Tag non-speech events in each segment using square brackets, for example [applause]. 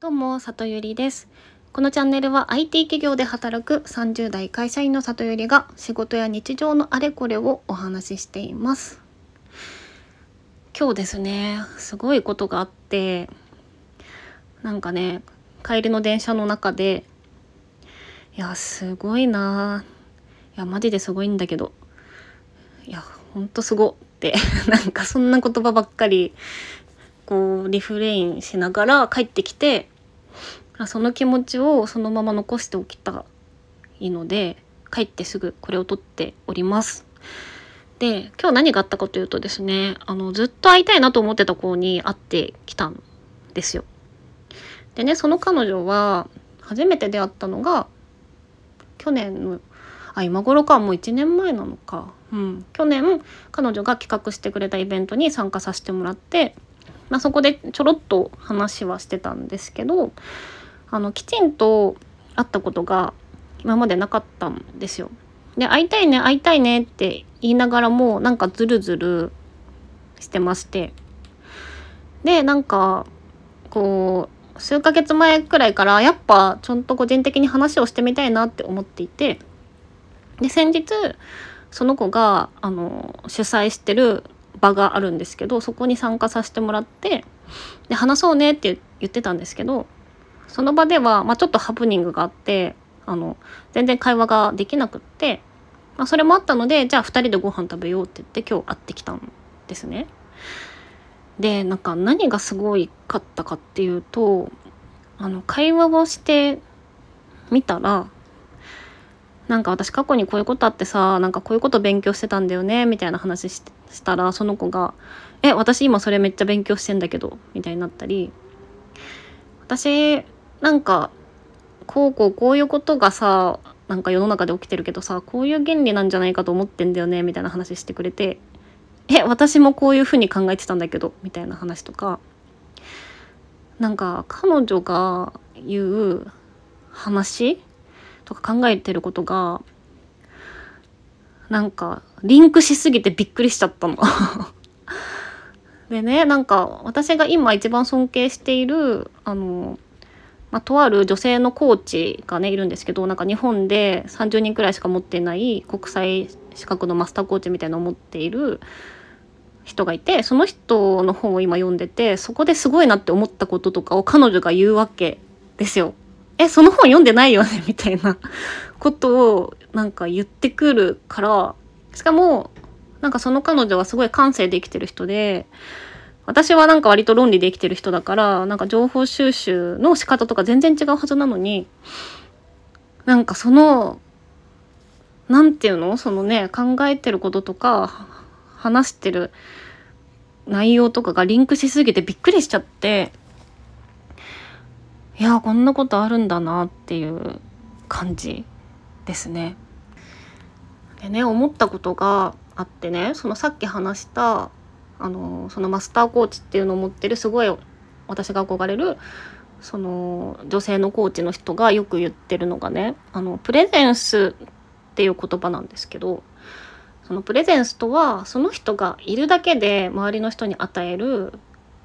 どうも、里ゆりです。このチャンネルは IT 企業で働く30代会社員の里ゆりが仕事や日常のあれこれをお話ししています。今日ですね、すごいことがあって、なんかね、帰りの電車の中で、いや、すごいなぁ。いや、マジですごいんだけど、いや、ほんとすごって、[laughs] なんかそんな言葉ばっかりこうリフレインしながら帰ってきてあその気持ちをそのまま残しておきたいので帰ってすぐこれを撮っております。で今日何があったかというとですねあのずっと会いたいなと思ってた子に会ってきたんですよ。でねその彼女は初めて出会ったのが去年のあ今頃かもう1年前なのか、うん、去年彼女が企画してくれたイベントに参加させてもらってまあ、そこでちょろっと話はしてたんですけどあのきちんと会ったことが今までなかったんですよ。で会いたいね会いたいねって言いながらもなんかズルズルしてましてでなんかこう数ヶ月前くらいからやっぱちゃんと個人的に話をしてみたいなって思っていてで先日その子があの主催してる場があるんですけどそこに参加させてもらってで話そうねって言ってたんですけどその場では、まあ、ちょっとハプニングがあってあの全然会話ができなくって、まあ、それもあったのでじゃあ2人でご飯食べようって言って今日会ってきたんですね。でなんか何がすごいかったかっていうとあの会話をしてみたらなんか私過去にこういうことあってさなんかこういうこと勉強してたんだよねみたいな話ししたらその子が「え私今それめっちゃ勉強してんだけど」みたいになったり私なんかこうこうこういうことがさなんか世の中で起きてるけどさこういう原理なんじゃないかと思ってんだよねみたいな話してくれて「え私もこういうふうに考えてたんだけど」みたいな話とかなんか彼女が言う話とか考えてることがなんかリンクしすぎてびっくりしちゃったの。[laughs] でねなんか私が今一番尊敬しているあの、まあ、とある女性のコーチがねいるんですけどなんか日本で30人くらいしか持ってない国際資格のマスターコーチみたいなのを持っている人がいてその人の本を今読んでてそこですごいなって思ったこととかを彼女が言うわけですよ。えその本読んでないよね？[laughs] みたいな。ことをなんか言ってくるから。しかもなんかその彼女はすごい感性で生きてる人で私はなんか割と論理で生きてる人だからなんか情報収集の仕方とか全然違うはずなのになんかそのなんていうの？そのね考えてることとか話してる内容とかがリンクしすぎてびっくりしちゃっていやこんなことあるんだなっていう感じですね。でね思ったことがあってねそのさっき話したあのそのマスターコーチっていうのを持ってるすごい私が憧れるその女性のコーチの人がよく言ってるのがねあのプレゼンスっていう言葉なんですけどそのプレゼンスとはその人がいるだけで周りの人に与える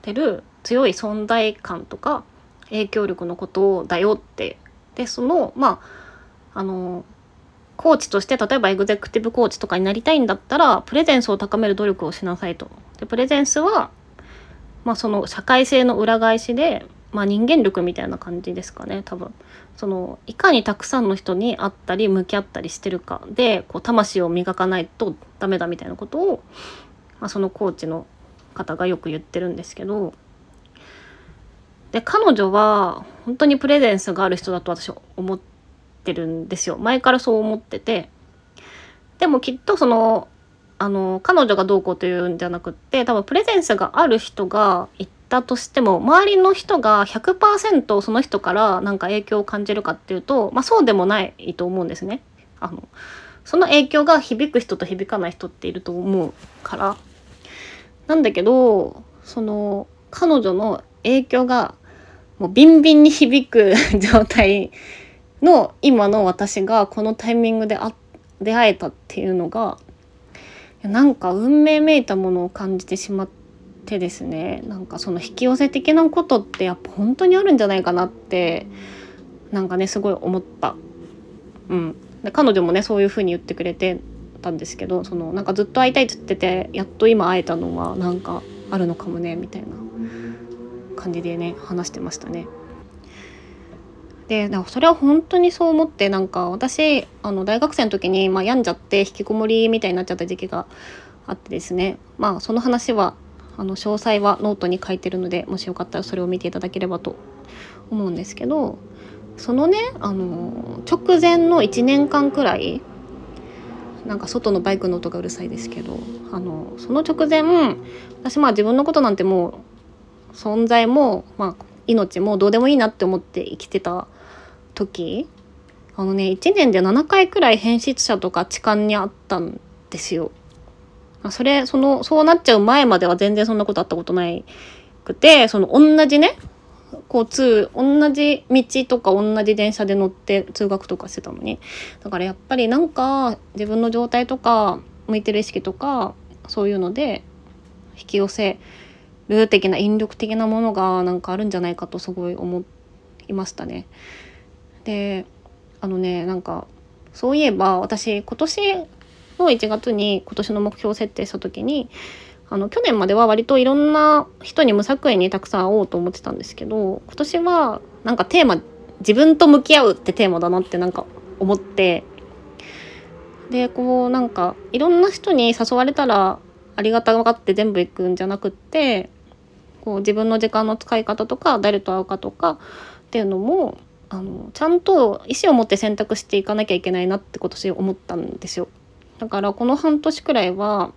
てる強い存在感とか影響力のことだよってでそのまああのコーチとして例えばエグゼクティブコーチとかになりたいんだったらプレゼンスを高める努力をしなさいと。でプレゼンスは、まあ、その社会性の裏返しで、まあ、人間力みたいな感じですかね多分。そのいかにたくさんの人に会ったり向き合ったりしてるかでこう魂を磨かないとダメだみたいなことを、まあ、そのコーチの方がよく言ってるんですけどで彼女は本当にプレゼンスがある人だと私は思ってるんですよ前からそう思っててでもきっとそのあの彼女がどうこうというんじゃなくって多分プレゼンスがある人が言ったとしても周りの人が100%その人からなんか影響を感じるかっていうと、まあ、そうでもないと思うんですね。あのその影響が響く人と響かない人っていると思うから。なんだけどその彼女の影響がもうビンビンに響く状態の今の私がこのタイミングであ出会えたっていうのがなんか運命めいたものを感じてしまってですね。なんかその引き寄せ的なことってやっぱ本当にあるんじゃないかなってなんかねすごい思った。うん、で彼女もねそういう風に言ってくれてたんですけどそのなんかずっと会いたいって言っててやっと今会えたのはなんかあるのかもねみたいな。感じでね話してましたね。でかそれは本当にそう思ってなんか私あの大学生の時に、まあ、病んじゃって引きこもりみたいになっちゃった時期があってですねまあその話はあの詳細はノートに書いてるのでもしよかったらそれを見ていただければと思うんですけどそのねあの直前の1年間くらいなんか外のバイクの音がうるさいですけどあのその直前私まあ自分のことなんてもう存在も、まあ、命もどうでもいいなって思って生きてた時あのね1年で7回くらい変質者とか痴漢にあったんですよ。それそのそうなっちゃう前までは全然そんなことあったことないくてその同じね交通同じ道とか同じ電車で乗って通学とかしてたのにだからやっぱりなんか自分の状態とか向いてる意識とかそういうので引き寄せる的な引力的なものがなんかあるんじゃないかとすごい思いましたね。であのねなんかそういえば私今年の1月に今年の目標設定した時にあの去年までは割といろんな人に無作為にたくさん会おうと思ってたんですけど今年はなんかテーマ自分と向き合うってテーマだなってなんか思ってでこうなんかいろんな人に誘われたらありがたがって全部行くんじゃなくってこう自分の時間の使い方とか誰と会うかとかっていうのもあのちゃんと意思を持って選択していかなきゃいけないなって今年思ったんですよ。だからこの半年くらいは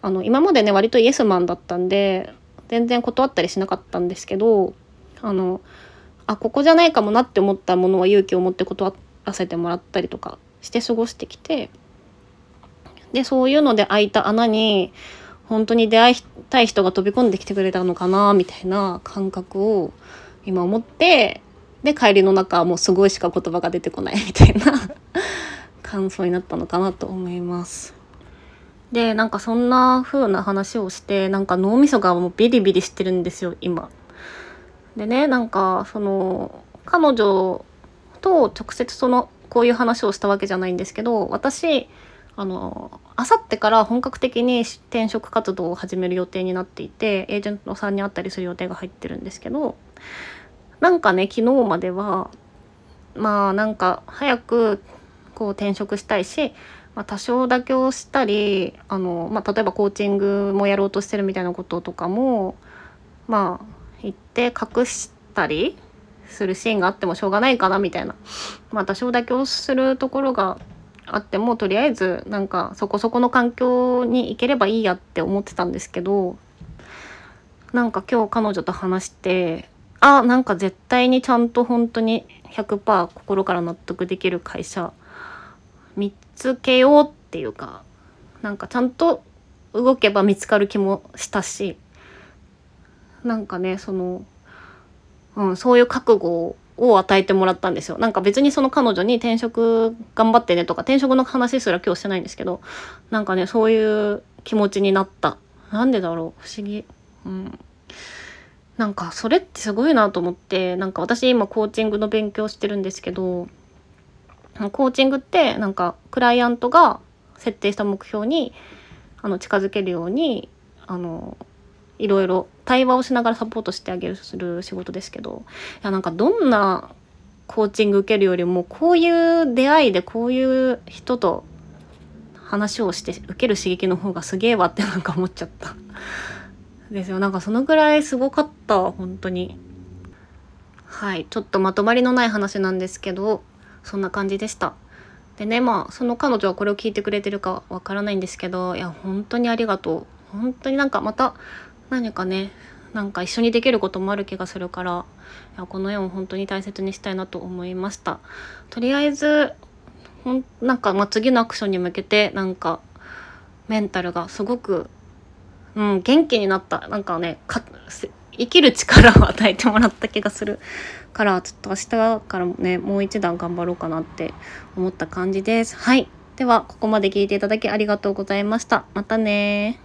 あの今までね割とイエスマンだったんで全然断ったりしなかったんですけどあのあここじゃないかもなって思ったものは勇気を持って断らせてもらったりとかして過ごしてきてでそういうので開いた穴に本当に出会いたい人が飛び込んできてくれたのかなみたいな感覚を今思ってで帰りの中はもうすごいしか言葉が出てこないみたいな [laughs] 感想になったのかなと思います。でなんかそんな風な話をしてなんか脳みそがもうビリビリしてるんですよ今。でねなんかその彼女と直接そのこういう話をしたわけじゃないんですけど私あのあさってから本格的に転職活動を始める予定になっていてエージェントさんに会ったりする予定が入ってるんですけどなんかね昨日まではまあなんか早くこう転職したいし、まあ、多少妥協したりあの、まあ、例えばコーチングもやろうとしてるみたいなこととかもまあ言って隠したりするシーンがあってもしょうがないかなみたいな、まあ、多少妥協するところがあってもとりあえずなんかそこそこの環境に行ければいいやって思ってたんですけどなんか今日彼女と話してあなんか絶対にちゃんと本当に100%心から納得できる会社見つけようっていうかなんかちゃんと動けば見つかる気もしたしなんかねその、うん、そういう覚悟を与えてもらったんですよ。なんか別にその彼女に転職頑張ってねとか転職の話すら今日してないんですけどなんかねそういう気持ちになった。なんでだろう？不思議。うん。なんかそれってすごいなと思ってなんか私今コーチングの勉強してるんですけどコーチングってなんかクライアントが設定した目標にあの近づけるようにあのいろいろ対話をしながらサポートしてあげるする仕事ですけどいやなんかどんなコーチング受けるよりもこういう出会いでこういう人と話をして受ける刺激の方がすげえわって [laughs] なんか思っちゃった。ですよ。なんかそのぐらいすごかった。本当に。はい。ちょっとまとまりのない話なんですけどそんな感じでした。でねまあその彼女はこれを聞いてくれてるかわからないんですけどいや本当にありがとう。本当になんかまた何かねなんか一緒にできることもある気がするからいやこの絵を本当に大切にしたいなと思いました。とりあえずほんなんか、ま、次のアクションに向けてなんかメンタルがすごく、うん、元気になった。なんかね生きる力を与えてもらった気がするからちょっと明日からもねもう一段頑張ろうかなって思った感じです。はい。ではここまで聞いていただきありがとうございました。またね